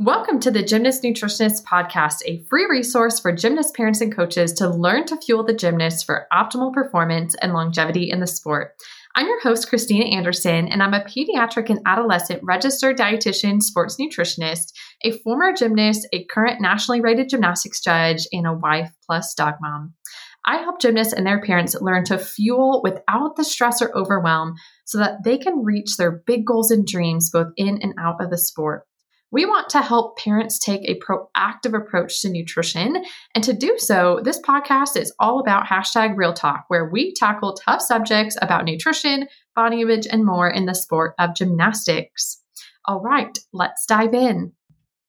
Welcome to the Gymnast Nutritionist Podcast, a free resource for gymnast parents and coaches to learn to fuel the gymnast for optimal performance and longevity in the sport. I'm your host, Christina Anderson, and I'm a pediatric and adolescent registered dietitian, sports nutritionist, a former gymnast, a current nationally rated gymnastics judge, and a wife plus dog mom. I help gymnasts and their parents learn to fuel without the stress or overwhelm so that they can reach their big goals and dreams both in and out of the sport. We want to help parents take a proactive approach to nutrition. And to do so, this podcast is all about hashtag real talk, where we tackle tough subjects about nutrition, body image, and more in the sport of gymnastics. All right, let's dive in.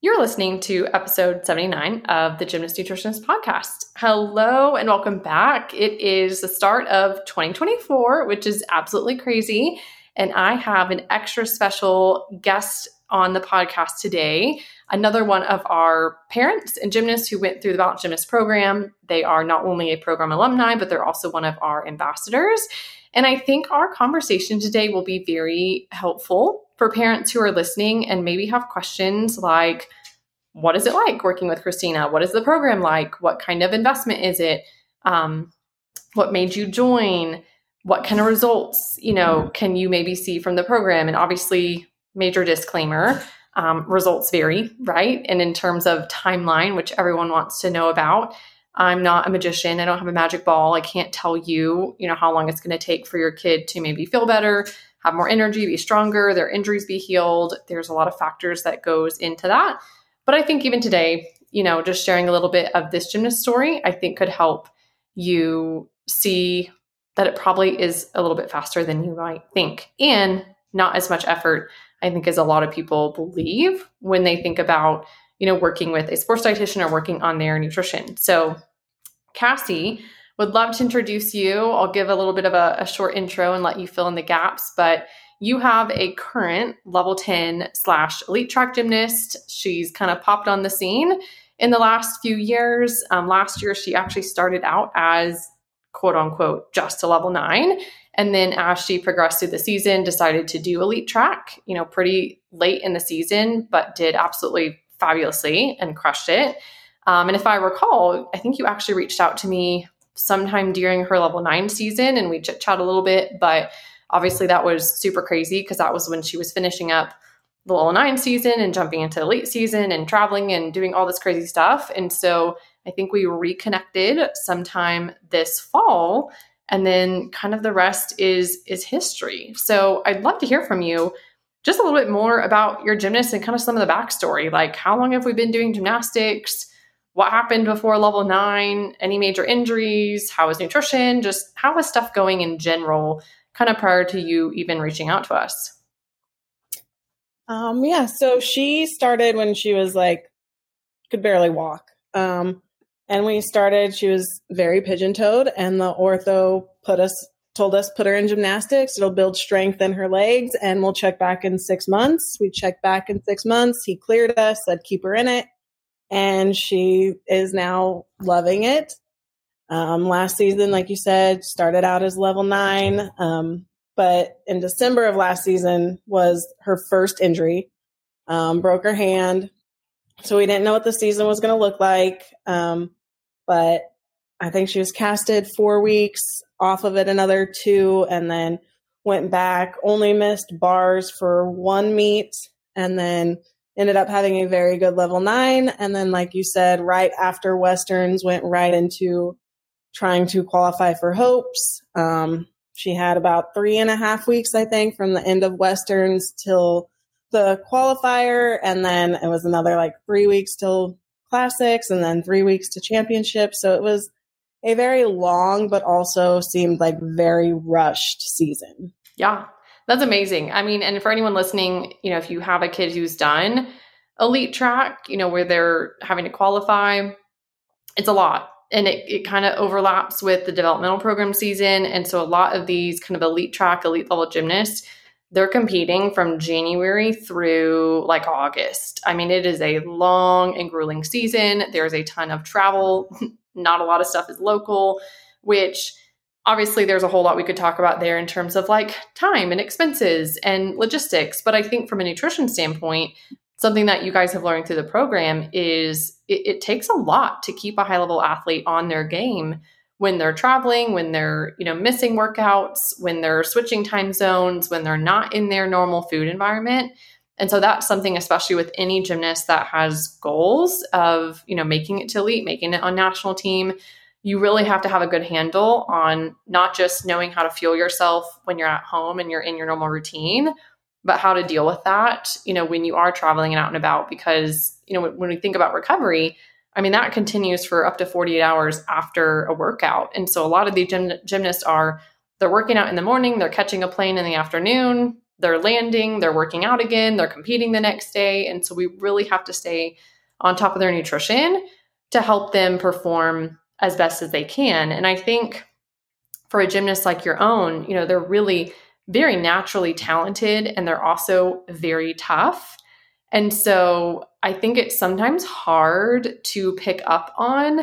You're listening to episode 79 of the Gymnast Nutritionist Podcast. Hello and welcome back. It is the start of 2024, which is absolutely crazy. And I have an extra special guest on the podcast today. Another one of our parents and gymnasts who went through the Balanced Gymnast program. They are not only a program alumni, but they're also one of our ambassadors. And I think our conversation today will be very helpful for parents who are listening and maybe have questions like, what is it like working with Christina? What is the program like? What kind of investment is it? Um, what made you join? What kind of results, you know, can you maybe see from the program? And obviously, major disclaimer um, results vary, right? And in terms of timeline, which everyone wants to know about, I'm not a magician. I don't have a magic ball. I can't tell you, you know, how long it's going to take for your kid to maybe feel better, have more energy, be stronger, their injuries be healed. There's a lot of factors that goes into that. But I think even today, you know, just sharing a little bit of this gymnast story, I think could help you see that it probably is a little bit faster than you might think and not as much effort I think as a lot of people believe when they think about, you know, working with a sports dietitian or working on their nutrition. So, Cassie would love to introduce you. I'll give a little bit of a, a short intro and let you fill in the gaps, but you have a current level 10 slash elite track gymnast. She's kind of popped on the scene in the last few years. Um, last year, she actually started out as quote unquote just a level nine and then as she progressed through the season, decided to do elite track, you know, pretty late in the season, but did absolutely fabulously and crushed it. Um, and if I recall, I think you actually reached out to me sometime during her level nine season and we chit chat a little bit, but obviously that was super crazy because that was when she was finishing up the level nine season and jumping into the late season and traveling and doing all this crazy stuff. And so I think we reconnected sometime this fall and then kind of the rest is is history. So I'd love to hear from you just a little bit more about your gymnast and kind of some of the backstory. Like how long have we been doing gymnastics? What happened before level nine? Any major injuries? How is nutrition? Just how is stuff going in general, kind of prior to you even reaching out to us? Um, yeah, so she started when she was like could barely walk. Um, and we started, she was very pigeon toed, and the ortho put us, told us, put her in gymnastics. It'll build strength in her legs, and we'll check back in six months. We checked back in six months. He cleared us, said keep her in it, and she is now loving it. Um, last season, like you said, started out as level nine, um, but in December of last season was her first injury. Um, broke her hand, so we didn't know what the season was going to look like. Um, but I think she was casted four weeks off of it, another two, and then went back, only missed bars for one meet, and then ended up having a very good level nine. And then, like you said, right after Westerns, went right into trying to qualify for Hopes. Um, she had about three and a half weeks, I think, from the end of Westerns till the qualifier. And then it was another like three weeks till classics and then three weeks to championships. So it was a very long, but also seemed like very rushed season. Yeah, that's amazing. I mean, and for anyone listening, you know, if you have a kid who's done elite track, you know, where they're having to qualify, it's a lot. And it, it kind of overlaps with the developmental program season. And so a lot of these kind of elite track, elite level gymnasts, they're competing from January through like August. I mean, it is a long and grueling season. There's a ton of travel. Not a lot of stuff is local, which obviously there's a whole lot we could talk about there in terms of like time and expenses and logistics. But I think from a nutrition standpoint, something that you guys have learned through the program is it, it takes a lot to keep a high level athlete on their game when they're traveling, when they're, you know, missing workouts, when they're switching time zones, when they're not in their normal food environment. And so that's something, especially with any gymnast that has goals of, you know, making it to elite, making it on national team, you really have to have a good handle on not just knowing how to fuel yourself when you're at home and you're in your normal routine, but how to deal with that, you know, when you are traveling and out and about. Because, you know, when, when we think about recovery, I mean, that continues for up to 48 hours after a workout. And so a lot of the gym, gymnasts are, they're working out in the morning, they're catching a plane in the afternoon, they're landing, they're working out again, they're competing the next day. And so we really have to stay on top of their nutrition to help them perform as best as they can. And I think for a gymnast like your own, you know, they're really very naturally talented and they're also very tough. And so I think it's sometimes hard to pick up on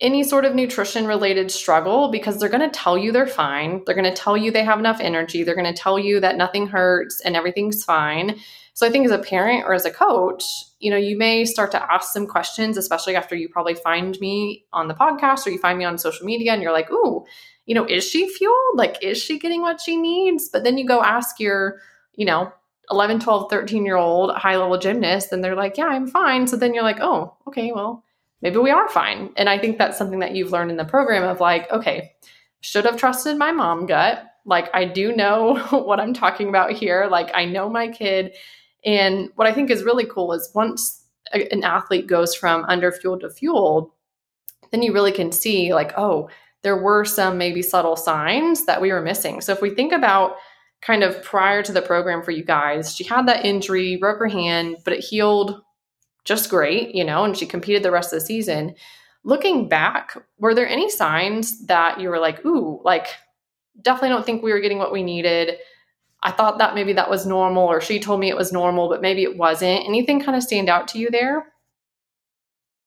any sort of nutrition related struggle because they're going to tell you they're fine. They're going to tell you they have enough energy. They're going to tell you that nothing hurts and everything's fine. So I think as a parent or as a coach, you know, you may start to ask some questions, especially after you probably find me on the podcast or you find me on social media and you're like, ooh, you know, is she fueled? Like, is she getting what she needs? But then you go ask your, you know, 11, 12, 13 year old high level gymnast, and they're like, yeah, I'm fine. So then you're like, oh, okay, well, maybe we are fine. And I think that's something that you've learned in the program of like, okay, should have trusted my mom gut. Like, I do know what I'm talking about here. Like, I know my kid. And what I think is really cool is once a, an athlete goes from under fueled to fueled, then you really can see, like, oh, there were some maybe subtle signs that we were missing. So if we think about kind of prior to the program for you guys, she had that injury, broke her hand, but it healed just great, you know, and she competed the rest of the season. Looking back, were there any signs that you were like, ooh, like, definitely don't think we were getting what we needed? I thought that maybe that was normal, or she told me it was normal, but maybe it wasn't. Anything kind of stand out to you there?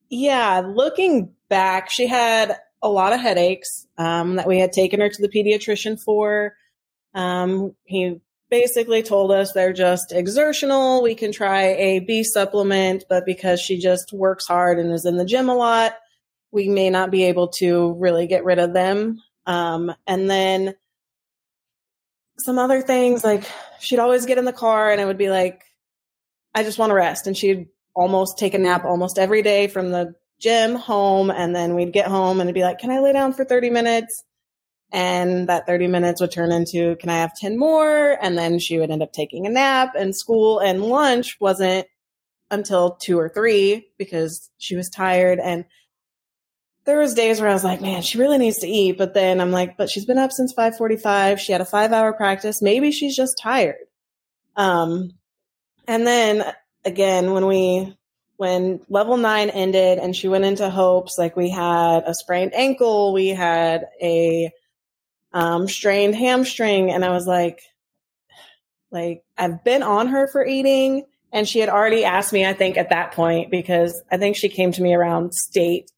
Yeah, looking back, she had a lot of headaches um, that we had taken her to the pediatrician for. Um, he basically told us they're just exertional. We can try a B supplement, but because she just works hard and is in the gym a lot, we may not be able to really get rid of them. Um, and then some other things like she'd always get in the car and it would be like, I just want to rest. And she'd almost take a nap almost every day from the gym home and then we'd get home and it'd be like, can I lay down for 30 minutes? And that 30 minutes would turn into, can I have 10 more? And then she would end up taking a nap and school and lunch wasn't until two or three because she was tired. And there was days where I was like, man, she really needs to eat. But then I'm like, but she's been up since 545. She had a five hour practice. Maybe she's just tired. Um, and then again, when we when level nine ended and she went into hopes, like we had a sprained ankle, we had a um, strained hamstring, and I was like, like I've been on her for eating, and she had already asked me, I think, at that point because I think she came to me around state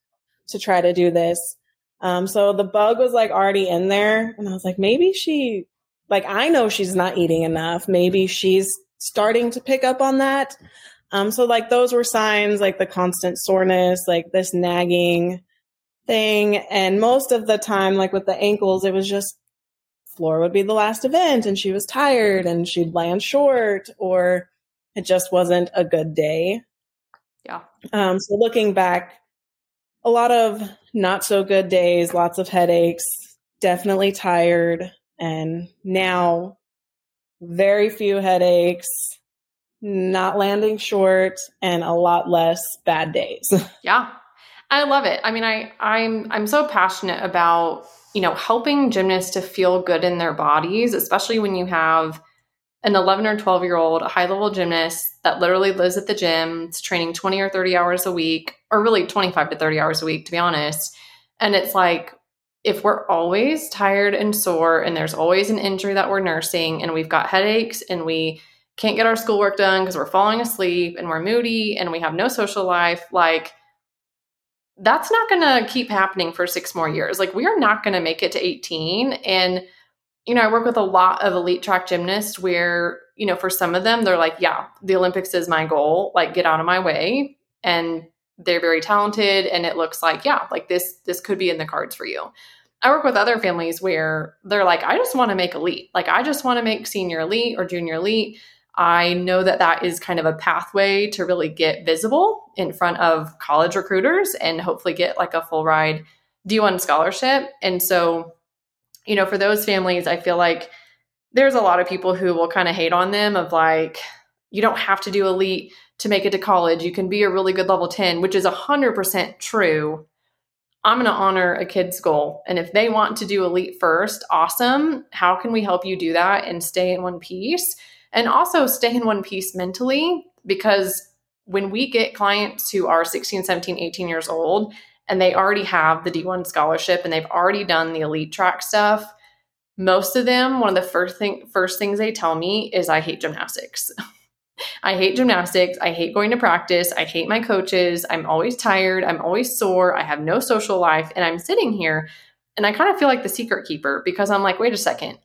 to try to do this. Um, so the bug was like already in there, and I was like, maybe she, like, I know she's not eating enough. Maybe she's starting to pick up on that. Um, so like those were signs like the constant soreness, like this nagging thing. And most of the time, like with the ankles, it was just floor would be the last event and she was tired and she'd land short or it just wasn't a good day. Yeah. Um, so looking back, a lot of not so good days, lots of headaches, definitely tired. And now very few headaches, not landing short and a lot less bad days. yeah. I love it. I mean, I I'm I'm so passionate about, you know, helping gymnasts to feel good in their bodies, especially when you have an 11 or 12 year old a high level gymnast that literally lives at the gym, it's training 20 or 30 hours a week, or really 25 to 30 hours a week, to be honest. And it's like, if we're always tired and sore and there's always an injury that we're nursing and we've got headaches and we can't get our schoolwork done because we're falling asleep and we're moody and we have no social life, like that's not going to keep happening for six more years. Like we are not going to make it to 18. And, you know, I work with a lot of elite track gymnasts where you know, for some of them, they're like, yeah, the Olympics is my goal. Like, get out of my way. And they're very talented. And it looks like, yeah, like this, this could be in the cards for you. I work with other families where they're like, I just want to make elite. Like, I just want to make senior elite or junior elite. I know that that is kind of a pathway to really get visible in front of college recruiters and hopefully get like a full ride D1 scholarship. And so, you know, for those families, I feel like there's a lot of people who will kind of hate on them of like, you don't have to do elite to make it to college. You can be a really good level 10, which is 100% true. I'm going to honor a kid's goal. And if they want to do elite first, awesome. How can we help you do that and stay in one piece? And also stay in one piece mentally because when we get clients who are 16, 17, 18 years old and they already have the D1 scholarship and they've already done the elite track stuff, most of them, one of the first thing first things they tell me is I hate gymnastics. I hate gymnastics. I hate going to practice. I hate my coaches. I'm always tired. I'm always sore. I have no social life. And I'm sitting here and I kind of feel like the secret keeper because I'm like, wait a second.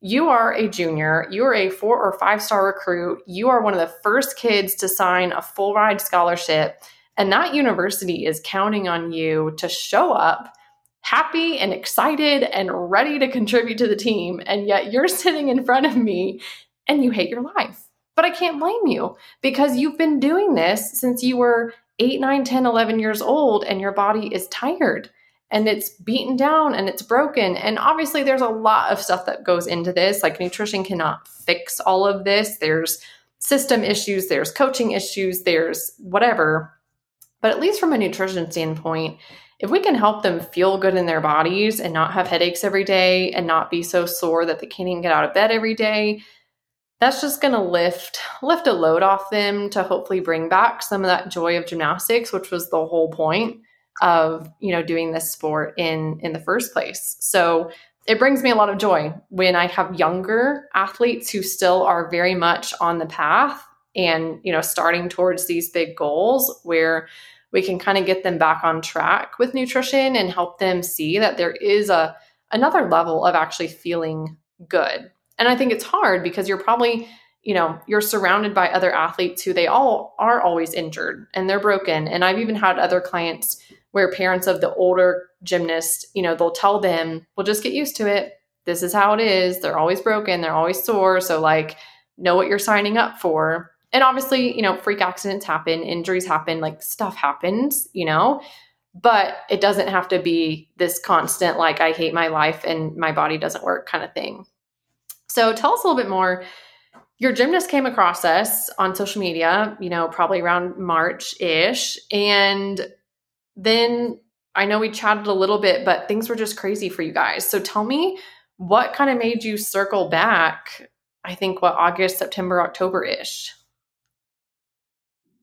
You are a junior. You are a four or five star recruit. You are one of the first kids to sign a full ride scholarship. And that university is counting on you to show up happy and excited and ready to contribute to the team. And yet you're sitting in front of me and you hate your life. But I can't blame you because you've been doing this since you were 8, 9, 10, 11 years old and your body is tired and it's beaten down and it's broken. And obviously, there's a lot of stuff that goes into this. Like, nutrition cannot fix all of this. There's system issues, there's coaching issues, there's whatever. But at least from a nutrition standpoint, if we can help them feel good in their bodies and not have headaches every day and not be so sore that they can't even get out of bed every day, that's just going to lift lift a load off them to hopefully bring back some of that joy of gymnastics, which was the whole point of, you know, doing this sport in in the first place. So, it brings me a lot of joy when I have younger athletes who still are very much on the path and, you know, starting towards these big goals where we can kind of get them back on track with nutrition and help them see that there is a another level of actually feeling good. And I think it's hard because you're probably, you know, you're surrounded by other athletes who they all are always injured and they're broken. And I've even had other clients where parents of the older gymnast, you know, they'll tell them, "Well, just get used to it. This is how it is. They're always broken, they're always sore, so like know what you're signing up for." and obviously, you know, freak accidents happen, injuries happen, like stuff happens, you know, but it doesn't have to be this constant, like, I hate my life and my body doesn't work kind of thing. So tell us a little bit more. Your gymnast came across us on social media, you know, probably around March ish. And then I know we chatted a little bit, but things were just crazy for you guys. So tell me what kind of made you circle back, I think, what, August, September, October ish?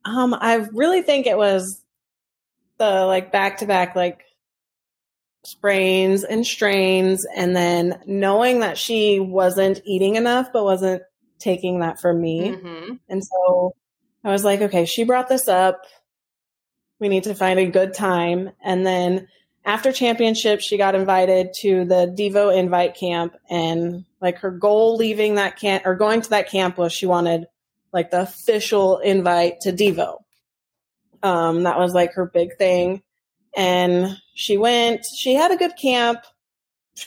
Um, I really think it was the like back to back like sprains and strains, and then knowing that she wasn't eating enough, but wasn't taking that from me. Mm-hmm. And so I was like, okay, she brought this up. We need to find a good time. And then after championship, she got invited to the Devo invite camp. And like her goal leaving that camp or going to that camp was she wanted like the official invite to Devo. Um, that was like her big thing. And she went, she had a good camp,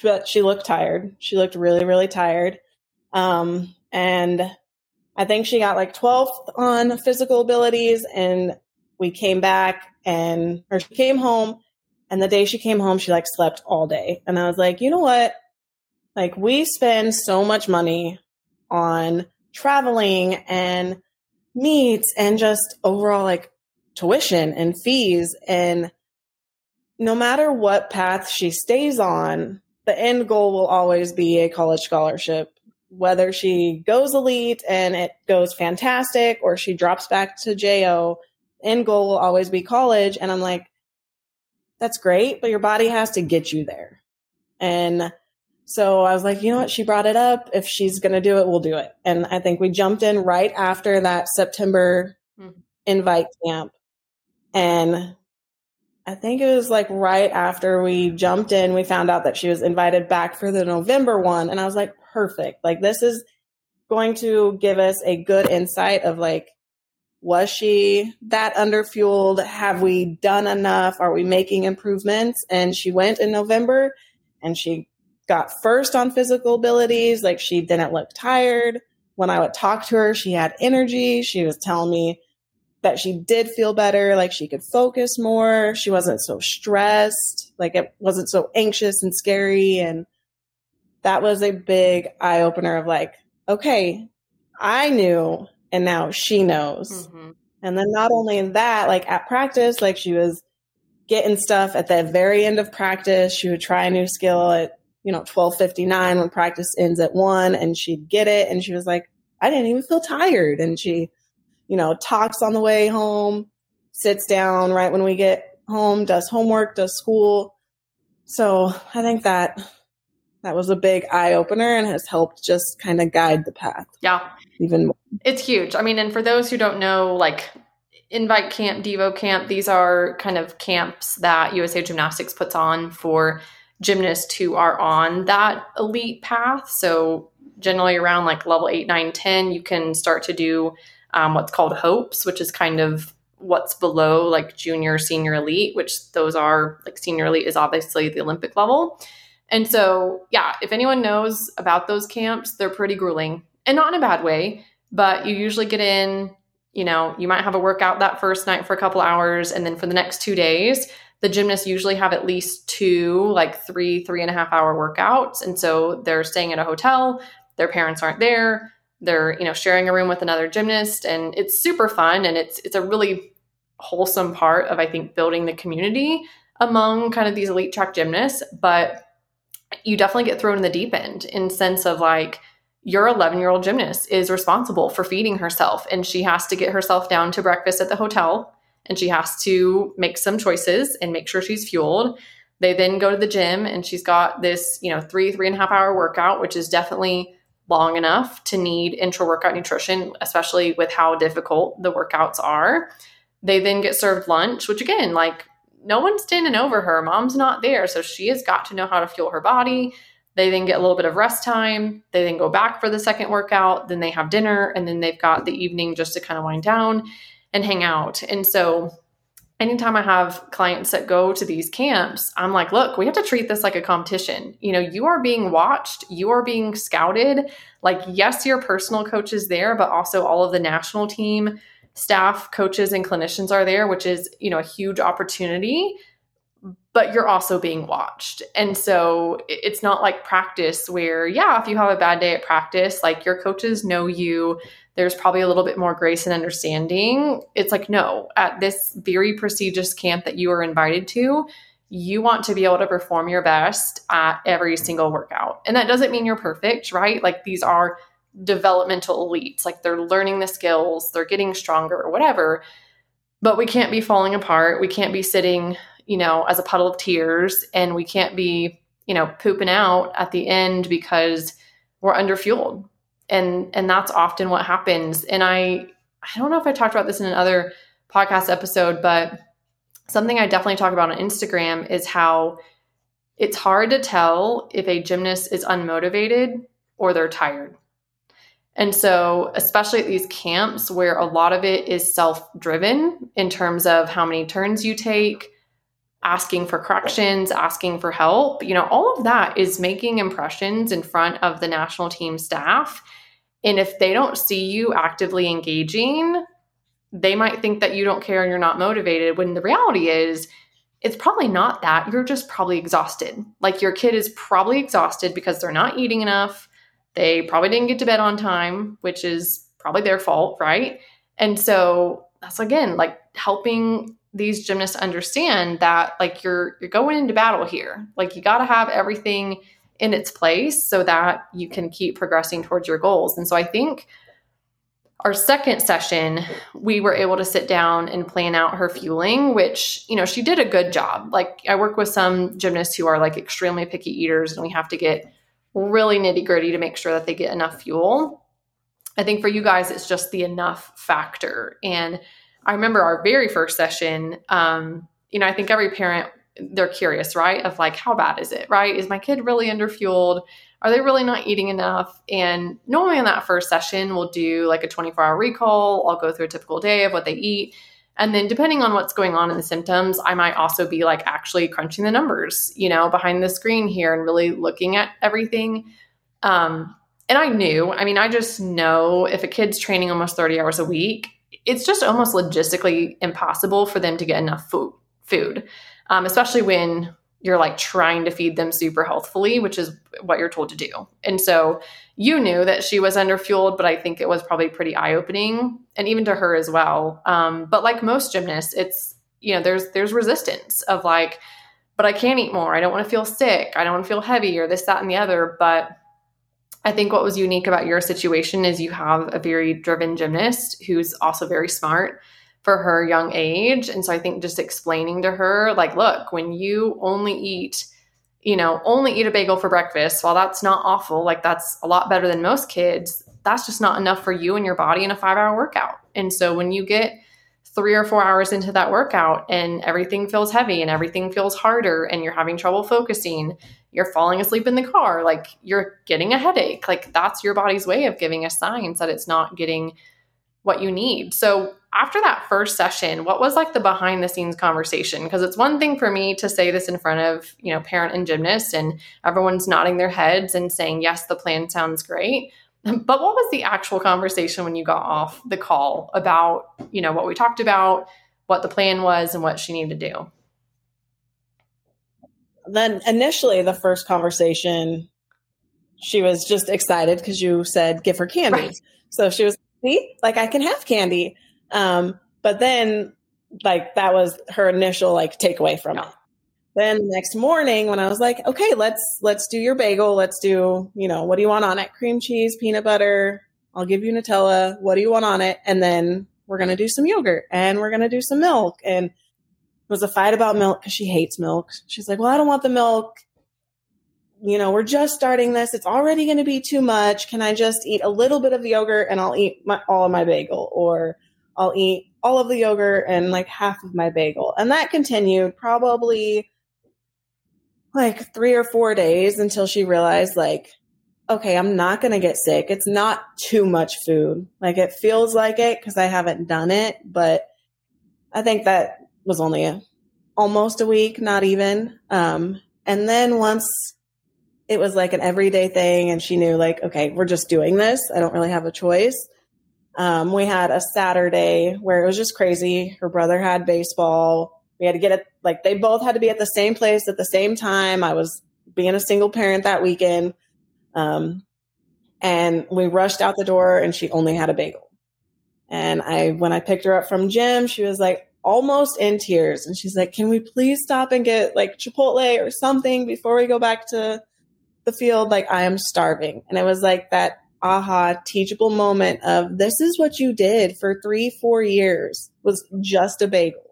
but she looked tired. She looked really, really tired. Um, and I think she got like 12th on physical abilities and we came back and, or she came home and the day she came home, she like slept all day. And I was like, you know what? Like we spend so much money on traveling and meets and just overall like tuition and fees. And no matter what path she stays on, the end goal will always be a college scholarship. Whether she goes elite and it goes fantastic or she drops back to JO, end goal will always be college. And I'm like, that's great, but your body has to get you there. And so I was like, you know what? She brought it up. If she's going to do it, we'll do it. And I think we jumped in right after that September mm-hmm. invite camp. And I think it was like right after we jumped in, we found out that she was invited back for the November one. And I was like, perfect. Like, this is going to give us a good insight of like, was she that underfueled? Have we done enough? Are we making improvements? And she went in November and she got first on physical abilities. Like she didn't look tired. When I would talk to her, she had energy. She was telling me that she did feel better, like she could focus more. She wasn't so stressed, like it wasn't so anxious and scary. And that was a big eye opener of like, okay, I knew and now she knows. Mm-hmm. And then not only in that, like at practice, like she was getting stuff at the very end of practice. She would try a new skill at, you know, 1259 when practice ends at one and she'd get it. And she was like, I didn't even feel tired. And she, you know, talks on the way home, sits down right when we get home, does homework, does school. So I think that that was a big eye opener and has helped just kind of guide the path. Yeah. Even more. It's huge. I mean, and for those who don't know, like Invite Camp, Devo Camp, these are kind of camps that USA Gymnastics puts on for gymnasts who are on that elite path. So generally around like level 8, 9, 10, you can start to do um, what's called hopes, which is kind of what's below like junior, senior elite, which those are like senior elite is obviously the Olympic level. And so, yeah, if anyone knows about those camps, they're pretty grueling and not in a bad way, but you usually get in, you know, you might have a workout that first night for a couple hours. And then for the next two days, the gymnasts usually have at least two, like three, three and a half hour workouts. And so they're staying at a hotel, their parents aren't there. They're, you know, sharing a room with another gymnast and it's super fun and it's it's a really wholesome part of I think building the community among kind of these elite track gymnasts, but you definitely get thrown in the deep end in sense of like your 11 year old gymnast is responsible for feeding herself and she has to get herself down to breakfast at the hotel and she has to make some choices and make sure she's fueled they then go to the gym and she's got this you know three three and a half hour workout which is definitely long enough to need intra workout nutrition especially with how difficult the workouts are they then get served lunch which again like no one's standing over her. Mom's not there. So she has got to know how to fuel her body. They then get a little bit of rest time. They then go back for the second workout. Then they have dinner. And then they've got the evening just to kind of wind down and hang out. And so anytime I have clients that go to these camps, I'm like, look, we have to treat this like a competition. You know, you are being watched, you are being scouted. Like, yes, your personal coach is there, but also all of the national team staff, coaches, and clinicians are there, which is, you know, a huge opportunity, but you're also being watched. And so it's not like practice where, yeah, if you have a bad day at practice, like your coaches know you, there's probably a little bit more grace and understanding. It's like, no, at this very prestigious camp that you are invited to, you want to be able to perform your best at every single workout. And that doesn't mean you're perfect, right? Like these are developmental elites. Like they're learning the skills, they're getting stronger or whatever. But we can't be falling apart. We can't be sitting, you know, as a puddle of tears and we can't be, you know, pooping out at the end because we're underfueled. And and that's often what happens. And I I don't know if I talked about this in another podcast episode, but something I definitely talk about on Instagram is how it's hard to tell if a gymnast is unmotivated or they're tired. And so, especially at these camps where a lot of it is self driven in terms of how many turns you take, asking for corrections, asking for help, you know, all of that is making impressions in front of the national team staff. And if they don't see you actively engaging, they might think that you don't care and you're not motivated when the reality is it's probably not that. You're just probably exhausted. Like your kid is probably exhausted because they're not eating enough they probably didn't get to bed on time, which is probably their fault, right? And so that's again like helping these gymnasts understand that like you're you're going into battle here. Like you got to have everything in its place so that you can keep progressing towards your goals. And so I think our second session, we were able to sit down and plan out her fueling, which, you know, she did a good job. Like I work with some gymnasts who are like extremely picky eaters and we have to get really nitty gritty to make sure that they get enough fuel. I think for you guys, it's just the enough factor. And I remember our very first session, um, you know, I think every parent they're curious, right? Of like, how bad is it, right? Is my kid really underfueled? Are they really not eating enough? And normally in that first session, we'll do like a 24 hour recall. I'll go through a typical day of what they eat. And then depending on what's going on in the symptoms, I might also be like actually crunching the numbers, you know, behind the screen here and really looking at everything. Um, and I knew, I mean, I just know if a kid's training almost 30 hours a week, it's just almost logistically impossible for them to get enough food, food um, especially when you're like trying to feed them super healthfully, which is what you're told to do. And so you knew that she was underfueled, but I think it was probably pretty eye opening, and even to her as well. Um, but like most gymnasts, it's you know there's there's resistance of like, but I can't eat more. I don't want to feel sick. I don't want to feel heavy or this that and the other. But I think what was unique about your situation is you have a very driven gymnast who's also very smart for her young age. And so I think just explaining to her, like, look, when you only eat, you know, only eat a bagel for breakfast, while that's not awful, like that's a lot better than most kids, that's just not enough for you and your body in a five hour workout. And so when you get three or four hours into that workout and everything feels heavy and everything feels harder and you're having trouble focusing, you're falling asleep in the car, like you're getting a headache, like that's your body's way of giving us signs that it's not getting what you need. So after that first session, what was like the behind the scenes conversation? Because it's one thing for me to say this in front of, you know, parent and gymnast and everyone's nodding their heads and saying, yes, the plan sounds great. But what was the actual conversation when you got off the call about, you know, what we talked about, what the plan was and what she needed to do? Then initially the first conversation, she was just excited because you said give her candy. Right. So she was, see, like I can have candy. Um, but then like that was her initial like takeaway from yeah. it. Then the next morning when I was like, okay, let's let's do your bagel. Let's do, you know, what do you want on it? Cream cheese, peanut butter. I'll give you Nutella. What do you want on it? And then we're gonna do some yogurt and we're gonna do some milk. And it was a fight about milk because she hates milk. She's like, well, I don't want the milk. You know, we're just starting this. It's already going to be too much. Can I just eat a little bit of the yogurt and I'll eat my, all of my bagel? Or I'll eat all of the yogurt and like half of my bagel. And that continued probably like three or four days until she realized, like, okay, I'm not going to get sick. It's not too much food. Like, it feels like it because I haven't done it, but I think that was only a, almost a week, not even. Um, and then once it was like an everyday thing and she knew, like, okay, we're just doing this, I don't really have a choice um, we had a Saturday where it was just crazy. Her brother had baseball. We had to get it, like, they both had to be at the same place at the same time. I was being a single parent that weekend. Um, and we rushed out the door and she only had a bagel. And I, when I picked her up from gym, she was like almost in tears. And she's like, can we please stop and get like Chipotle or something before we go back to the field? Like, I am starving. And it was like that aha teachable moment of this is what you did for three, four years was just a bagel.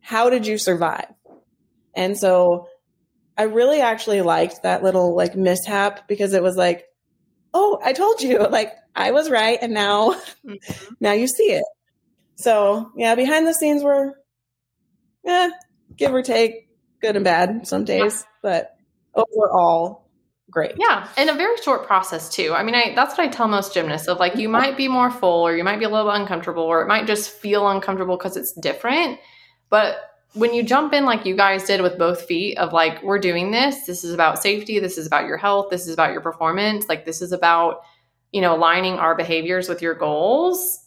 How did you survive? And so I really actually liked that little like mishap because it was like, oh, I told you, like I was right. And now, mm-hmm. now you see it. So yeah, behind the scenes were, yeah, give or take, good and bad some days, yeah. but overall, great. Yeah, and a very short process too. I mean, I that's what I tell most gymnasts of like you might be more full or you might be a little uncomfortable or it might just feel uncomfortable because it's different. But when you jump in like you guys did with both feet of like we're doing this, this is about safety, this is about your health, this is about your performance, like this is about you know aligning our behaviors with your goals.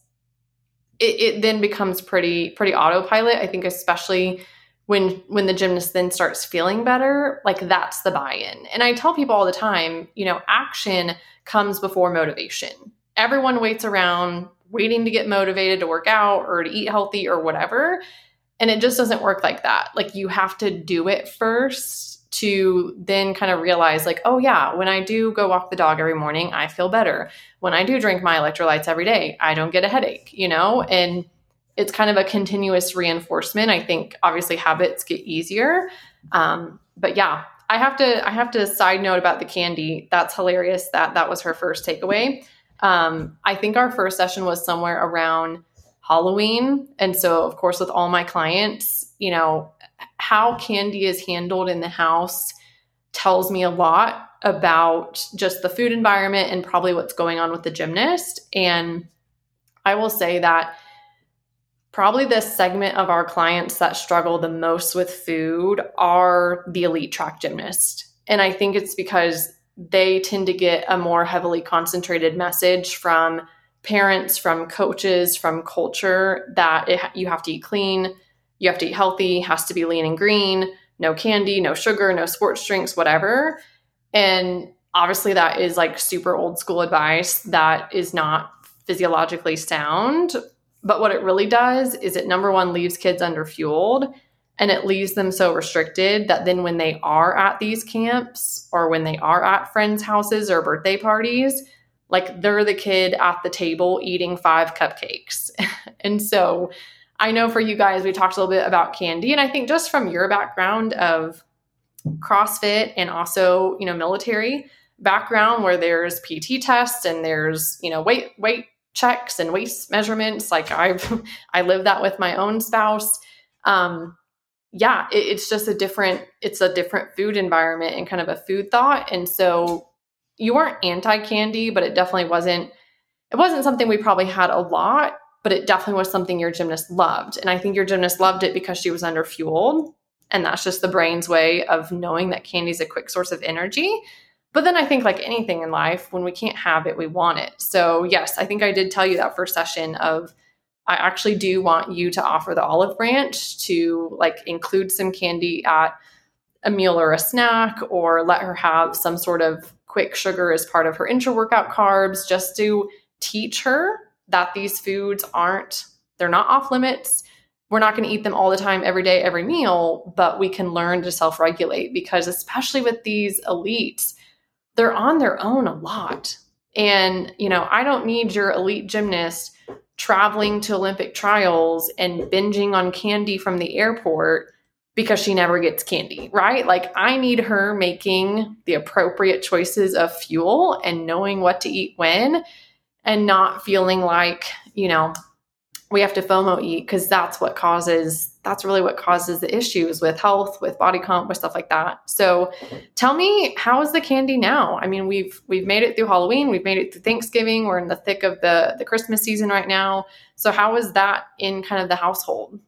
It, it then becomes pretty pretty autopilot. I think especially when when the gymnast then starts feeling better like that's the buy-in and i tell people all the time you know action comes before motivation everyone waits around waiting to get motivated to work out or to eat healthy or whatever and it just doesn't work like that like you have to do it first to then kind of realize like oh yeah when i do go walk the dog every morning i feel better when i do drink my electrolytes every day i don't get a headache you know and it's kind of a continuous reinforcement. I think obviously habits get easier. Um, but yeah, I have to I have to side note about the candy. That's hilarious. That that was her first takeaway. Um, I think our first session was somewhere around Halloween, and so of course with all my clients, you know, how candy is handled in the house tells me a lot about just the food environment and probably what's going on with the gymnast. And I will say that probably the segment of our clients that struggle the most with food are the elite track gymnast. And I think it's because they tend to get a more heavily concentrated message from parents, from coaches, from culture that it, you have to eat clean, you have to eat healthy, has to be lean and green, no candy, no sugar, no sports drinks, whatever. And obviously, that is like super old school advice that is not physiologically sound. But what it really does is it number one leaves kids underfueled and it leaves them so restricted that then when they are at these camps or when they are at friends' houses or birthday parties, like they're the kid at the table eating five cupcakes. and so I know for you guys, we talked a little bit about candy. And I think just from your background of CrossFit and also, you know, military background where there's PT tests and there's, you know, weight, weight checks and waist measurements. Like I've, I live that with my own spouse. Um, yeah, it, it's just a different, it's a different food environment and kind of a food thought. And so you weren't anti candy, but it definitely wasn't it wasn't something we probably had a lot, but it definitely was something your gymnast loved. And I think your gymnast loved it because she was under fueled. And that's just the brain's way of knowing that candy is a quick source of energy. But then I think, like anything in life, when we can't have it, we want it. So, yes, I think I did tell you that first session of I actually do want you to offer the olive branch to like include some candy at a meal or a snack or let her have some sort of quick sugar as part of her intra workout carbs just to teach her that these foods aren't, they're not off limits. We're not going to eat them all the time, every day, every meal, but we can learn to self regulate because, especially with these elites, they're on their own a lot. And, you know, I don't need your elite gymnast traveling to Olympic trials and binging on candy from the airport because she never gets candy, right? Like I need her making the appropriate choices of fuel and knowing what to eat when and not feeling like, you know, we have to FOMO eat because that's what causes that's really what causes the issues with health, with body comp, with stuff like that. So tell me how is the candy now? I mean, we've we've made it through Halloween, we've made it through Thanksgiving, we're in the thick of the the Christmas season right now. So how is that in kind of the household?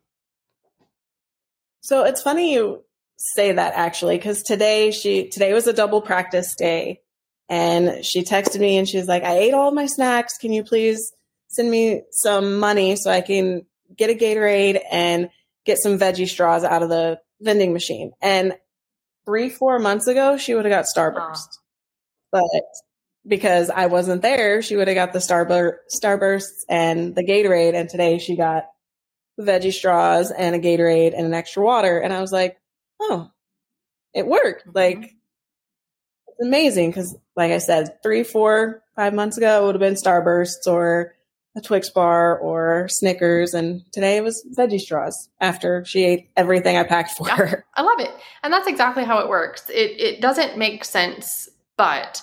So it's funny you say that actually, because today she today was a double practice day, and she texted me and she's like, "I ate all my snacks. Can you please send me some money so I can get a Gatorade and get some veggie straws out of the vending machine?" And three four months ago, she would have got Starburst, but because I wasn't there, she would have got the Starbur- Starbursts and the Gatorade, and today she got veggie straws and a Gatorade and an extra water. And I was like, oh, it worked. Mm-hmm. Like, it's amazing because, like I said, three, four, five months ago, it would have been Starbursts or a Twix bar or Snickers. And today it was veggie straws after she ate everything I packed for yeah, her. I love it. And that's exactly how it works. It, it doesn't make sense, but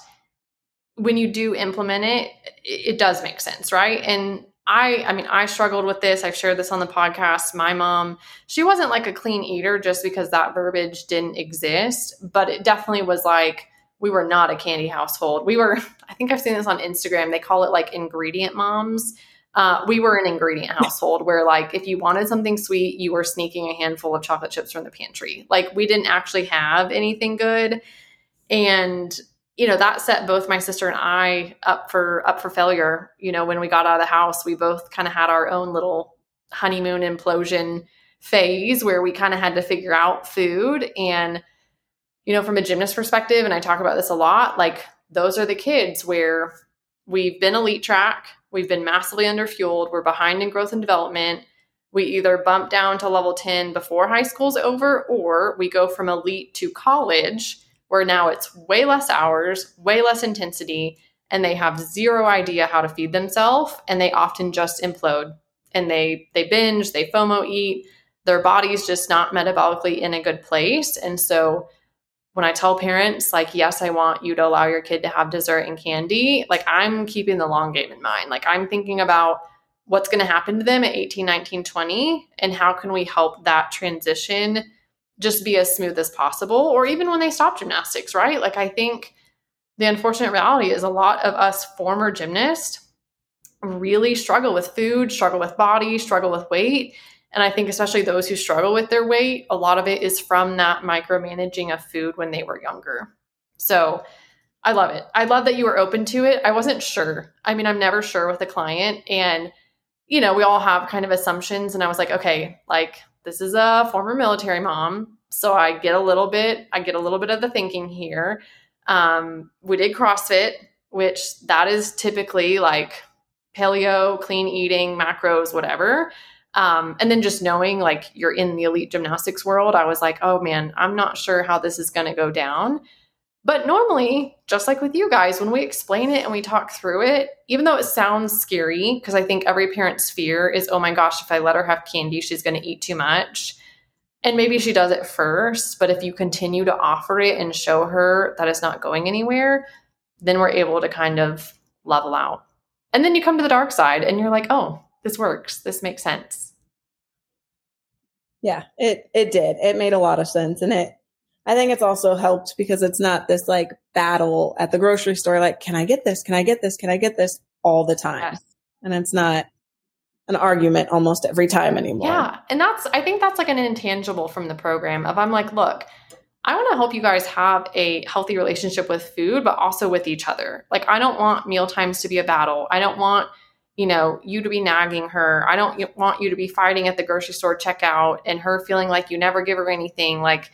when you do implement it, it, it does make sense, right? And I I mean I struggled with this. I've shared this on the podcast. My mom, she wasn't like a clean eater just because that verbiage didn't exist, but it definitely was like we were not a candy household. We were I think I've seen this on Instagram. They call it like ingredient moms. Uh, we were an ingredient household where like if you wanted something sweet, you were sneaking a handful of chocolate chips from the pantry. Like we didn't actually have anything good. And you know that set both my sister and I up for up for failure. You know, when we got out of the house, we both kind of had our own little honeymoon implosion phase where we kind of had to figure out food and you know from a gymnast perspective and I talk about this a lot like those are the kids where we've been elite track, we've been massively underfueled, we're behind in growth and development. We either bump down to level 10 before high school's over or we go from elite to college where now it's way less hours, way less intensity, and they have zero idea how to feed themselves and they often just implode and they they binge, they FOMO eat, their body's just not metabolically in a good place. And so when I tell parents, like, yes, I want you to allow your kid to have dessert and candy, like, I'm keeping the long game in mind. Like, I'm thinking about what's going to happen to them at 18, 19, 20, and how can we help that transition just be as smooth as possible, or even when they stop gymnastics, right? Like, I think the unfortunate reality is a lot of us former gymnasts really struggle with food, struggle with body, struggle with weight. And I think, especially those who struggle with their weight, a lot of it is from that micromanaging of food when they were younger. So I love it. I love that you were open to it. I wasn't sure. I mean, I'm never sure with a client. And, you know, we all have kind of assumptions. And I was like, okay, like this is a former military mom. So I get a little bit, I get a little bit of the thinking here. Um, we did CrossFit, which that is typically like paleo, clean eating, macros, whatever. Um, and then just knowing like you're in the elite gymnastics world, I was like, oh man, I'm not sure how this is going to go down. But normally, just like with you guys, when we explain it and we talk through it, even though it sounds scary, because I think every parent's fear is, oh my gosh, if I let her have candy, she's going to eat too much. And maybe she does it first, but if you continue to offer it and show her that it's not going anywhere, then we're able to kind of level out. And then you come to the dark side and you're like, oh, this works. This makes sense. Yeah, it it did. It made a lot of sense and it I think it's also helped because it's not this like battle at the grocery store, like, can I get this? Can I get this? Can I get this all the time? Yes. And it's not an argument almost every time anymore. Yeah. And that's, I think that's like an intangible from the program of I'm like, look, I want to help you guys have a healthy relationship with food, but also with each other. Like, I don't want meal times to be a battle. I don't want, you know, you to be nagging her. I don't want you to be fighting at the grocery store checkout and her feeling like you never give her anything. Like,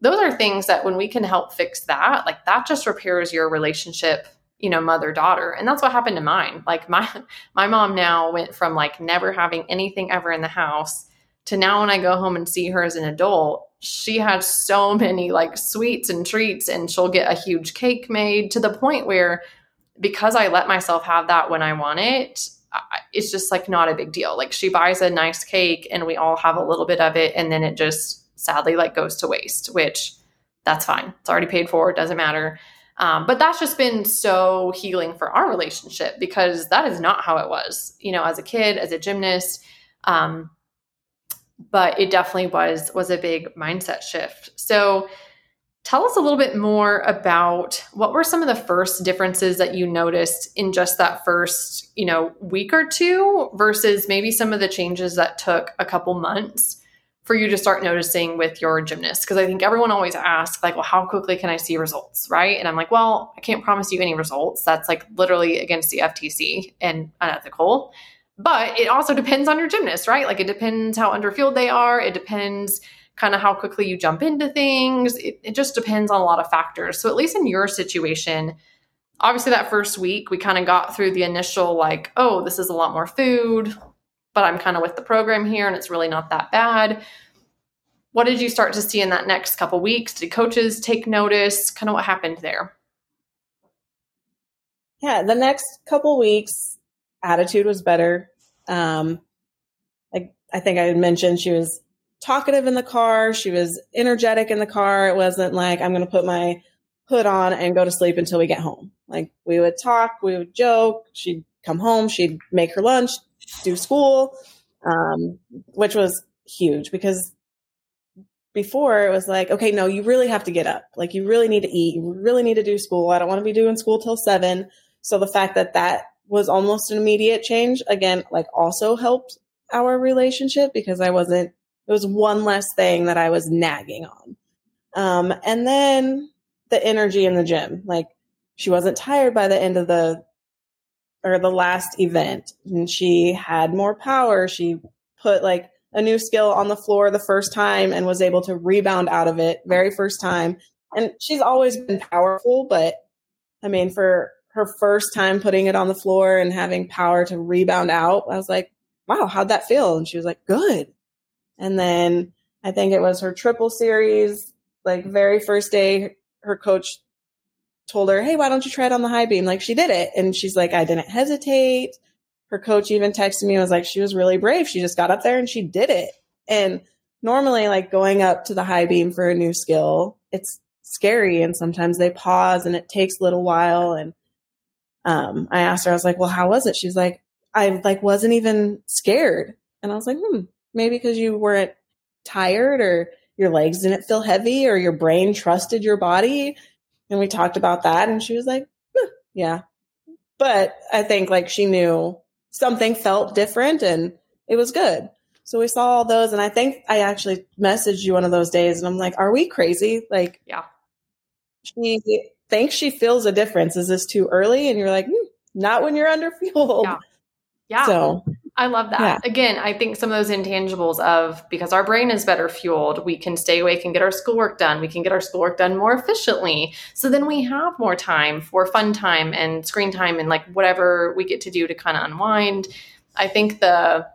those are things that when we can help fix that, like that just repairs your relationship, you know, mother daughter. And that's what happened to mine. Like my my mom now went from like never having anything ever in the house to now when I go home and see her as an adult, she has so many like sweets and treats and she'll get a huge cake made to the point where because I let myself have that when I want it, it's just like not a big deal. Like she buys a nice cake and we all have a little bit of it and then it just sadly like goes to waste, which that's fine. It's already paid for. It doesn't matter. Um, but that's just been so healing for our relationship because that is not how it was, you know, as a kid, as a gymnast. Um, but it definitely was was a big mindset shift. So tell us a little bit more about what were some of the first differences that you noticed in just that first, you know, week or two versus maybe some of the changes that took a couple months for you to start noticing with your gymnast? Because I think everyone always asks, like, well, how quickly can I see results? Right. And I'm like, well, I can't promise you any results. That's like literally against the FTC and unethical. But it also depends on your gymnast, right? Like, it depends how underfueled they are. It depends kind of how quickly you jump into things. It, it just depends on a lot of factors. So, at least in your situation, obviously that first week we kind of got through the initial like oh this is a lot more food but I'm kind of with the program here and it's really not that bad. What did you start to see in that next couple weeks? Did coaches take notice? Kind of what happened there? Yeah, the next couple weeks, attitude was better. Um, I, I think I had mentioned she was talkative in the car. She was energetic in the car. It wasn't like I'm going to put my hood on and go to sleep until we get home. Like we would talk, we would joke. She'd come home, she'd make her lunch, do school, um, which was huge because before it was like, okay, no, you really have to get up. Like you really need to eat. You really need to do school. I don't want to be doing school till seven. So the fact that that was almost an immediate change again, like also helped our relationship because I wasn't, it was one less thing that I was nagging on. Um, and then the energy in the gym, like she wasn't tired by the end of the or the last event and she had more power. She put like a new skill on the floor the first time and was able to rebound out of it very first time. And she's always been powerful, but I mean, for her first time putting it on the floor and having power to rebound out, I was like, wow, how'd that feel? And she was like, good. And then I think it was her triple series, like very first day, her coach told her, Hey, why don't you try it on the high beam? Like she did it. And she's like, I didn't hesitate. Her coach even texted me and was like, she was really brave. She just got up there and she did it. And normally like going up to the high beam for a new skill, it's scary. And sometimes they pause and it takes a little while. And, um, I asked her, I was like, well, how was it? She's like, I like wasn't even scared. And I was like, hmm, maybe because you weren't tired or your legs didn't feel heavy or your brain trusted your body. And we talked about that. And she was like, eh, yeah. But I think like she knew something felt different and it was good. So we saw all those. And I think I actually messaged you one of those days and I'm like, are we crazy? Like, yeah. She thinks she feels a difference. Is this too early? And you're like, hmm, not when you're under fueled. Yeah. Yeah. So I love that. Yeah. Again, I think some of those intangibles of because our brain is better fueled, we can stay awake and get our schoolwork done. We can get our schoolwork done more efficiently. So then we have more time for fun time and screen time and like whatever we get to do to kind of unwind. I think the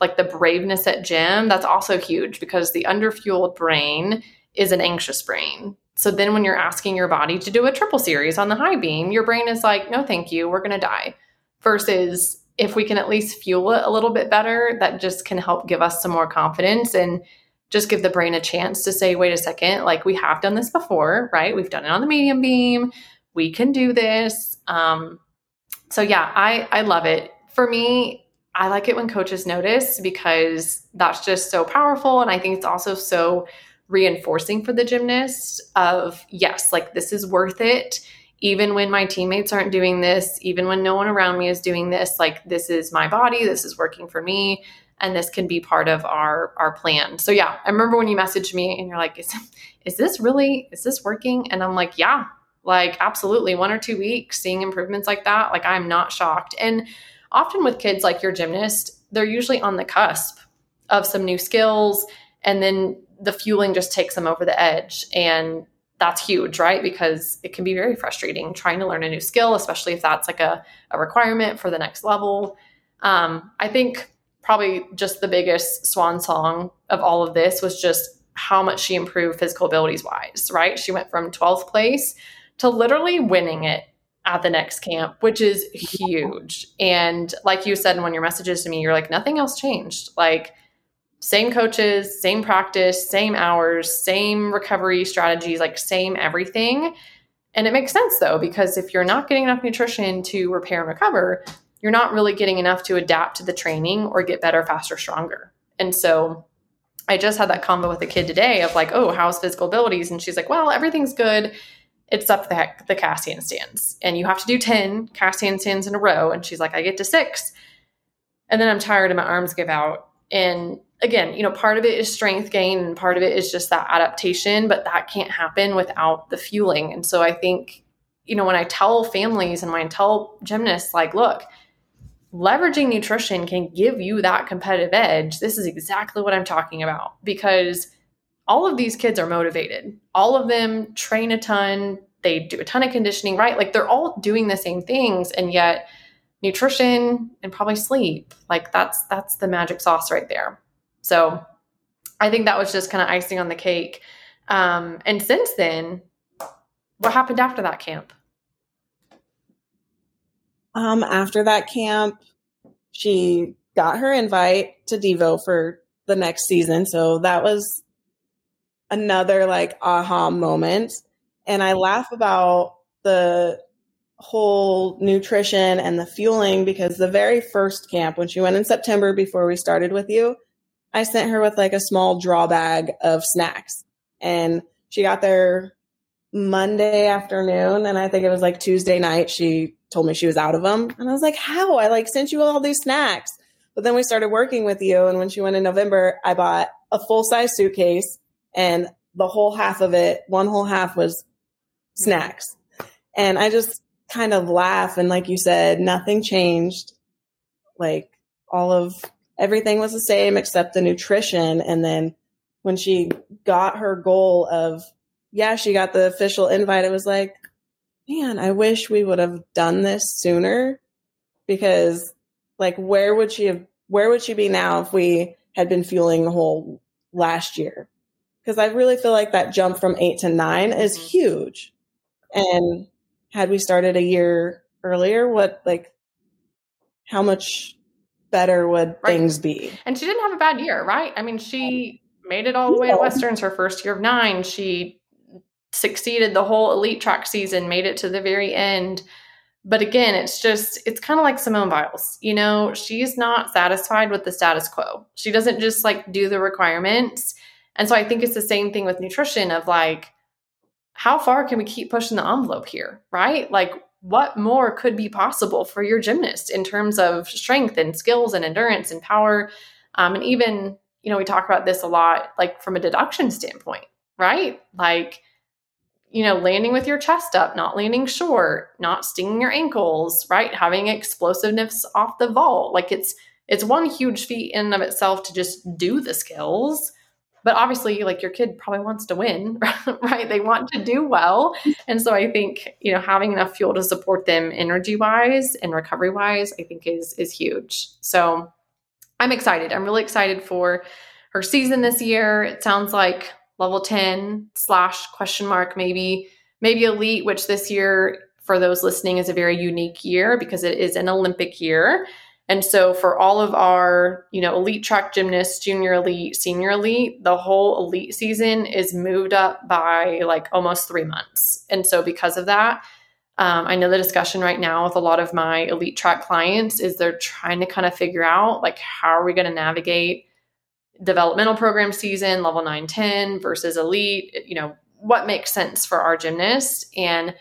like the braveness at gym, that's also huge because the underfueled brain is an anxious brain. So then when you're asking your body to do a triple series on the high beam, your brain is like, no, thank you, we're going to die. Versus if we can at least fuel it a little bit better, that just can help give us some more confidence and just give the brain a chance to say, wait a second, like we have done this before, right? We've done it on the medium beam. We can do this. Um, so yeah, I I love it. For me, I like it when coaches notice because that's just so powerful. And I think it's also so reinforcing for the gymnast of yes, like this is worth it even when my teammates aren't doing this, even when no one around me is doing this, like this is my body, this is working for me, and this can be part of our our plan. So yeah, I remember when you messaged me and you're like, is, is this really is this working? And I'm like, yeah, like absolutely. One or two weeks seeing improvements like that, like I'm not shocked. And often with kids like your gymnast, they're usually on the cusp of some new skills and then the fueling just takes them over the edge and that's huge, right? Because it can be very frustrating trying to learn a new skill, especially if that's like a, a requirement for the next level. Um, I think probably just the biggest swan song of all of this was just how much she improved physical abilities wise, right? She went from 12th place to literally winning it at the next camp, which is huge. And like you said in one of your messages to me, you're like, nothing else changed. Like, same coaches, same practice, same hours, same recovery strategies, like same everything. And it makes sense though, because if you're not getting enough nutrition to repair and recover, you're not really getting enough to adapt to the training or get better, faster, stronger. And so I just had that combo with a kid today of like, oh, how's physical abilities? And she's like, well, everything's good. It's up the, the cast handstands. And you have to do 10 cast handstands in a row. And she's like, I get to six. And then I'm tired and my arms give out. And again, you know, part of it is strength gain and part of it is just that adaptation, but that can't happen without the fueling. And so I think, you know, when I tell families and when I tell gymnasts, like, look, leveraging nutrition can give you that competitive edge. This is exactly what I'm talking about because all of these kids are motivated. All of them train a ton, they do a ton of conditioning, right? Like they're all doing the same things and yet nutrition and probably sleep, like that's that's the magic sauce right there. So I think that was just kind of icing on the cake. Um, and since then, what happened after that camp? Um, after that camp, she got her invite to Devo for the next season. So that was another like aha moment. And I laugh about the whole nutrition and the fueling because the very first camp, when she went in September before we started with you, I sent her with like a small draw bag of snacks. And she got there Monday afternoon. And I think it was like Tuesday night. She told me she was out of them. And I was like, how? I like sent you all these snacks. But then we started working with you. And when she went in November, I bought a full size suitcase and the whole half of it, one whole half was snacks. And I just kind of laugh. And like you said, nothing changed. Like all of everything was the same except the nutrition. And then when she got her goal of, yeah, she got the official invite, it was like, man, I wish we would have done this sooner because like where would she have where would she be now if we had been fueling the whole last year? Because I really feel like that jump from eight to nine is mm-hmm. huge. And had we started a year earlier, what like how much better would right. things be? And she didn't have a bad year, right? I mean, she oh. made it all the way to Westerns her first year of nine. She succeeded the whole elite track season, made it to the very end. But again, it's just, it's kind of like Simone Biles. You know, she's not satisfied with the status quo. She doesn't just like do the requirements And so I think it's the same thing with nutrition of like, how far can we keep pushing the envelope here, right? Like, what more could be possible for your gymnast in terms of strength and skills and endurance and power? Um, and even, you know, we talk about this a lot, like from a deduction standpoint, right? Like, you know, landing with your chest up, not landing short, not stinging your ankles, right? Having explosiveness off the vault. Like it's it's one huge feat in and of itself to just do the skills. But obviously, like your kid probably wants to win, right? They want to do well. And so I think, you know, having enough fuel to support them energy wise and recovery wise, I think is is huge. So I'm excited. I'm really excited for her season this year. It sounds like level 10 slash question mark, maybe, maybe elite, which this year for those listening is a very unique year because it is an Olympic year. And so for all of our, you know, elite track gymnasts, junior elite, senior elite, the whole elite season is moved up by like almost three months. And so because of that, um, I know the discussion right now with a lot of my elite track clients is they're trying to kind of figure out like how are we going to navigate developmental program season, level 9, 10 versus elite, you know, what makes sense for our gymnast. And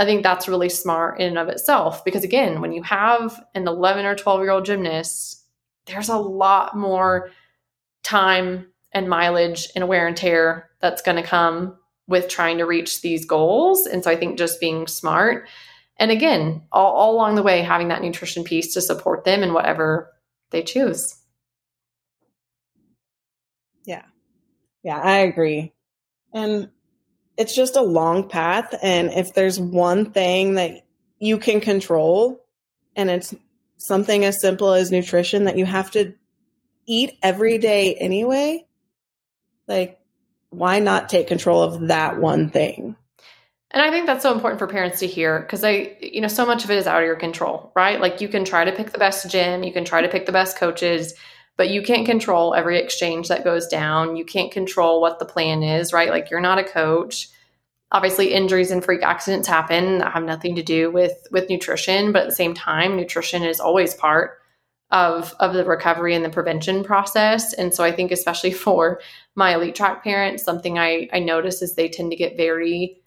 I think that's really smart in and of itself because, again, when you have an 11 or 12 year old gymnast, there's a lot more time and mileage and wear and tear that's going to come with trying to reach these goals. And so I think just being smart and again, all, all along the way, having that nutrition piece to support them in whatever they choose. Yeah. Yeah, I agree. And it's just a long path. And if there's one thing that you can control, and it's something as simple as nutrition that you have to eat every day anyway, like, why not take control of that one thing? And I think that's so important for parents to hear because I, you know, so much of it is out of your control, right? Like you can try to pick the best gym, you can try to pick the best coaches, but you can't control every exchange that goes down. You can't control what the plan is, right? Like you're not a coach. Obviously, injuries and freak accidents happen that have nothing to do with with nutrition, but at the same time, nutrition is always part of of the recovery and the prevention process. And so I think especially for my elite track parents, something I, I notice is they tend to get very,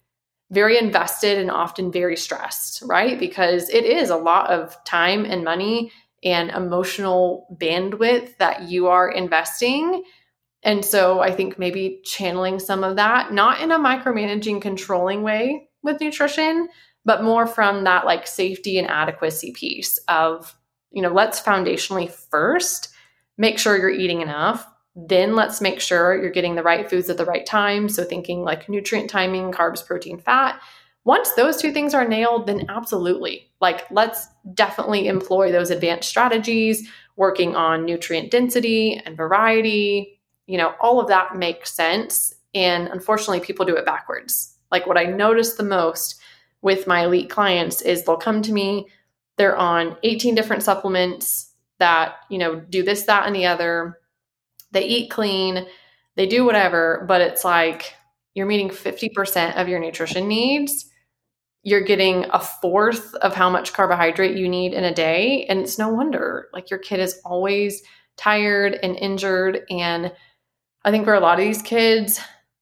very invested and often very stressed, right? Because it is a lot of time and money and emotional bandwidth that you are investing. And so I think maybe channeling some of that, not in a micromanaging, controlling way with nutrition, but more from that like safety and adequacy piece of, you know, let's foundationally first make sure you're eating enough. Then let's make sure you're getting the right foods at the right time. So thinking like nutrient timing, carbs, protein, fat, once those two things are nailed, then absolutely. Like, let's definitely employ those advanced strategies, working on nutrient density and variety. You know, all of that makes sense. And unfortunately, people do it backwards. Like, what I notice the most with my elite clients is they'll come to me, they're on 18 different supplements that, you know, do this, that, and the other. They eat clean, they do whatever, but it's like, you're meeting 50% of your nutrition needs you're getting a fourth of how much carbohydrate you need in a day. And it's no wonder, like, your kid is always tired and injured. And I think for a lot of these kids,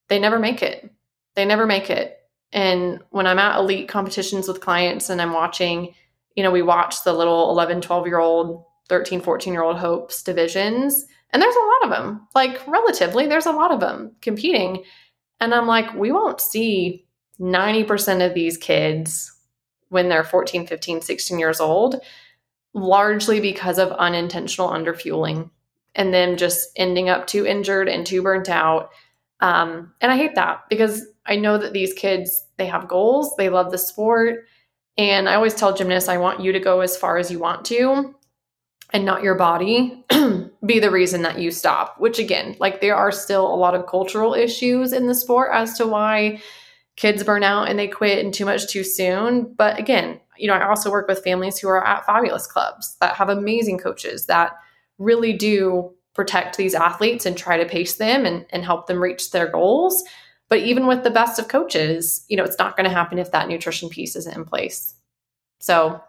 they never make it. They never make it. And when I'm at elite competitions with clients and I'm watching, you know, we watch the little 11, 12 year old, 13, 14 year old hopes divisions, and there's a lot of them, like, relatively, there's a lot of them competing. And I'm like, we won't see 90% of these kids when they're 14, 15, 16 years old, largely because of unintentional underfueling and them just ending up too injured and too burnt out. Um, and I hate that because I know that these kids, they have goals, they love the sport. And I always tell gymnasts, I want you to go as far as you want to and not your body be the reason that you stop, which again, like there are still a lot of cultural issues in the sport as to why kids burn out and they quit and too much too soon. But again, you know, I also work with families who are at fabulous clubs that have amazing coaches that really do protect these athletes and try to pace them and, and help them reach their goals. But even with the best of coaches, you know, it's not going to happen if that nutrition piece isn't in place. So,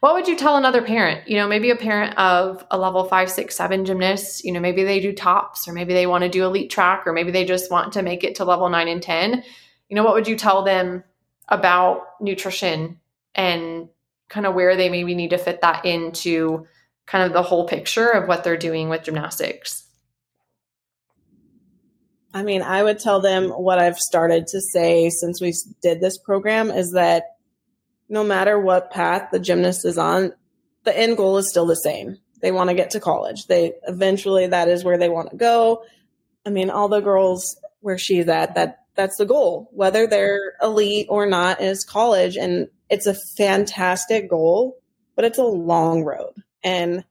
what would you tell another parent? You know, maybe a parent of a level five, six, seven gymnast, you know, maybe they do TOPs or maybe they want to do elite track or maybe they just want to make it to level nine and 10. You know, what would you tell them about nutrition and kind of where they maybe need to fit that into kind of the whole picture of what they're doing with gymnastics? I mean, I would tell them what I've started to say since we did this program is that no matter what path the gymnast is on, the end goal is still the same. They want to get to college. They eventually that is where they want to go. I mean, all the girls where she's at, that that's the goal. Whether they're elite or not is college and it's a fantastic goal, but it's a long road. And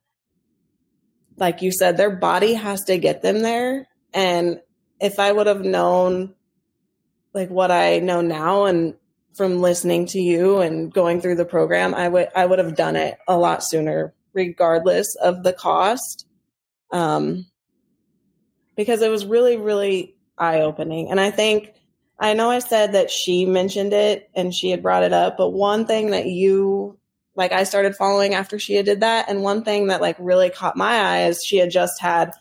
like you said, their body has to get them there. And if I would have known like what I know now and from listening to you and going through the program, I would I would have done it a lot sooner, regardless of the cost. Um, because it was really, really eye opening. And I think I know I said that she mentioned it and she had brought it up, but one thing that you like I started following after she had did that, and one thing that like really caught my eye is she had just had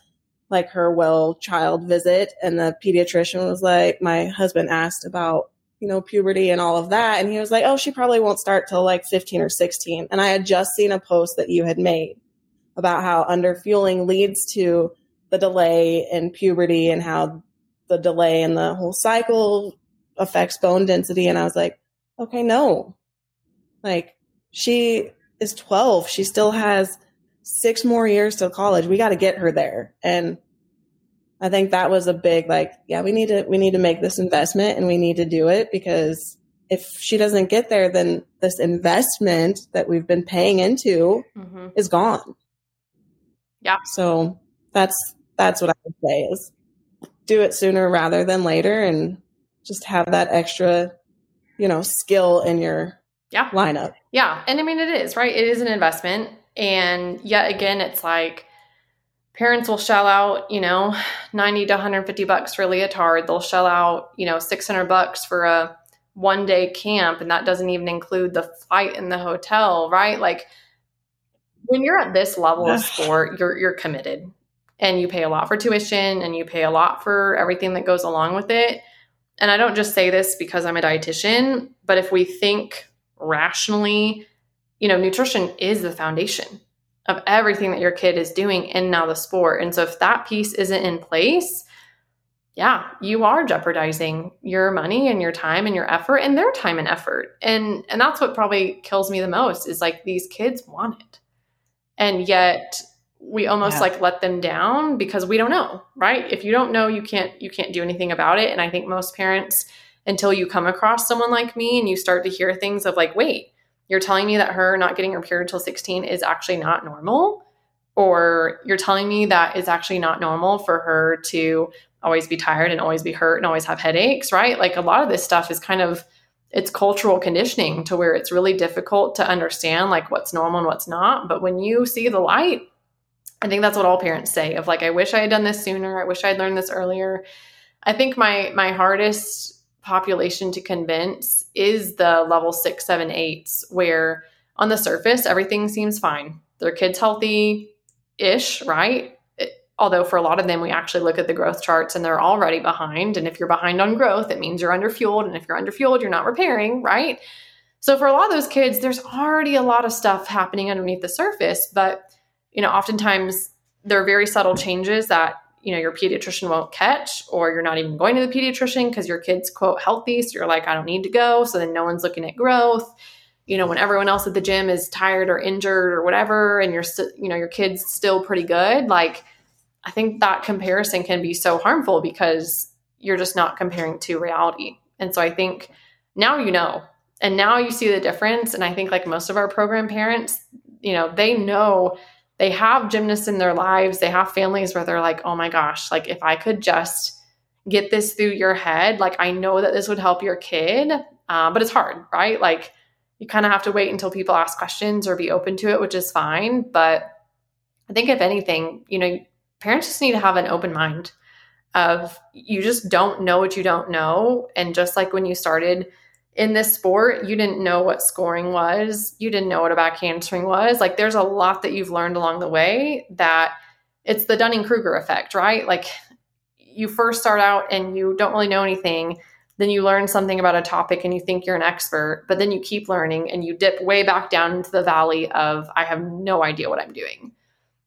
like her well child visit and the pediatrician was like my husband asked about you know puberty and all of that and he was like oh she probably won't start till like 15 or 16 and i had just seen a post that you had made about how underfueling leads to the delay in puberty and how the delay in the whole cycle affects bone density and i was like okay no like she is 12 she still has six more years till college. We got to get her there. And I think that was a big like, yeah, we need to we need to make this investment and we need to do it because if she doesn't get there, then this investment that we've been paying into mm-hmm. is gone. Yeah. So that's that's what I would say is do it sooner rather than later and just have that extra, you know, skill in your yeah lineup. Yeah. And I mean it is, right? It is an investment and yet again, it's like parents will shell out, you know, 90 to 150 bucks for a leotard. They'll shell out, you know, 600 bucks for a one day camp. And that doesn't even include the flight and the hotel, right? Like when you're at this level of sport, you're, you're committed and you pay a lot for tuition and you pay a lot for everything that goes along with it. And I don't just say this because I'm a dietitian, but if we think rationally you know, nutrition is the foundation of everything that your kid is doing in now the sport. And so if that piece isn't in place, yeah, you are jeopardizing your money and your time and your effort and their time and effort. And and that's what probably kills me the most is like these kids want it. And yet we almost yeah. like let them down because we don't know, right? If you don't know, you can't you can't do anything about it. And I think most parents until you come across someone like me and you start to hear things of like, wait, you're telling me that her not getting her period till 16 is actually not normal or you're telling me that it's actually not normal for her to always be tired and always be hurt and always have headaches right like a lot of this stuff is kind of it's cultural conditioning to where it's really difficult to understand like what's normal and what's not but when you see the light i think that's what all parents say of like i wish i had done this sooner i wish i had learned this earlier i think my my hardest population to convince is the level six, seven, eights, where on the surface, everything seems fine. Their kid's healthy ish, right? It, although for a lot of them, we actually look at the growth charts and they're already behind. And if you're behind on growth, it means you're underfueled. And if you're underfueled, you're not repairing, right? So for a lot of those kids, there's already a lot of stuff happening underneath the surface. But, you know, oftentimes there are very subtle changes that you know your pediatrician won't catch or you're not even going to the pediatrician because your kid's quote healthy. So you're like i don't need to go. So then no one's looking at growth. You know when everyone else at the gym is tired or injured or whatever and you're still you know your kid's still pretty good like i think that comparison can be so harmful because you're just not comparing to reality. And so i think now you know. And now you see the difference. And i think like most of our program parents you know they know they have gymnasts in their lives. They have families where they're like, oh my gosh, like if I could just get this through your head, like I know that this would help your kid. Uh, but it's hard, right? Like you kind of have to wait until people ask questions or be open to it, which is fine. But I think if anything, you know, parents just need to have an open mind of you just don't know what you don't know. And just like when you started in this sport, you didn't know what scoring was, you didn't know what a backhand swing was. Like there's a lot that you've learned along the way that it's the Dunning Kruger effect, right? Like you first start out and you don't really know anything. Then you learn something about a topic and you think you're an expert, but then you keep learning and you dip way back down into the valley of I have no idea what I'm doing.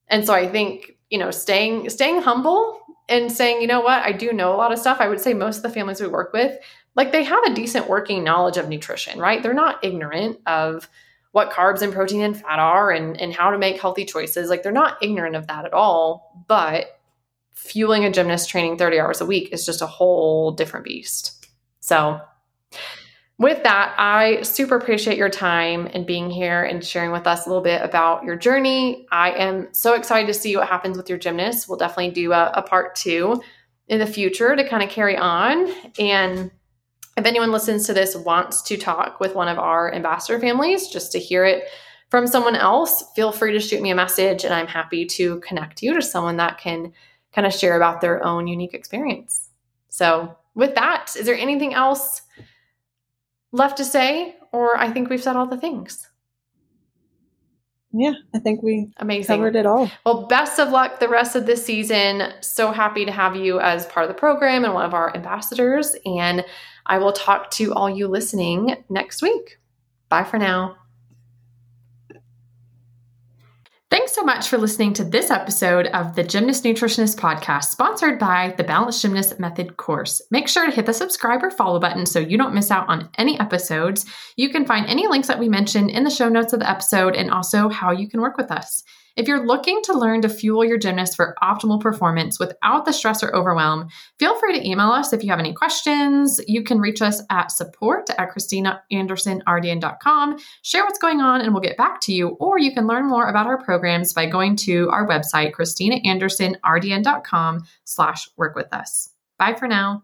And so I think, you know, staying staying humble and saying, you know what, I do know a lot of stuff. I would say most of the families we work with, like they have a decent working knowledge of nutrition, right? They're not ignorant of what carbs and protein and fat are and, and how to make healthy choices. Like they're not ignorant of that at all. But fueling a gymnast training 30 hours a week is just a whole different beast. So with that, I super appreciate your time and being here and sharing with us a little bit about your journey. I am so excited to see what happens with your gymnast. We'll definitely do a, a part two in the future to kind of carry on. And if anyone listens to this wants to talk with one of our ambassador families just to hear it from someone else, feel free to shoot me a message and I'm happy to connect you to someone that can kind of share about their own unique experience. So, with that, is there anything else? left to say, or I think we've said all the things. Yeah, I think we amazing covered it all. Well, best of luck the rest of this season. So happy to have you as part of the program and one of our ambassadors. And I will talk to all you listening next week. Bye for now. Thanks so much for listening to this episode of the Gymnast Nutritionist Podcast, sponsored by the Balanced Gymnast Method course. Make sure to hit the subscribe or follow button so you don't miss out on any episodes. You can find any links that we mentioned in the show notes of the episode and also how you can work with us. If you're looking to learn to fuel your gymnast for optimal performance without the stress or overwhelm, feel free to email us if you have any questions. You can reach us at support at ChristinaAndersonRDN.com. Share what's going on and we'll get back to you. Or you can learn more about our programs by going to our website, ChristinaAndersonRDN.com slash work with us. Bye for now.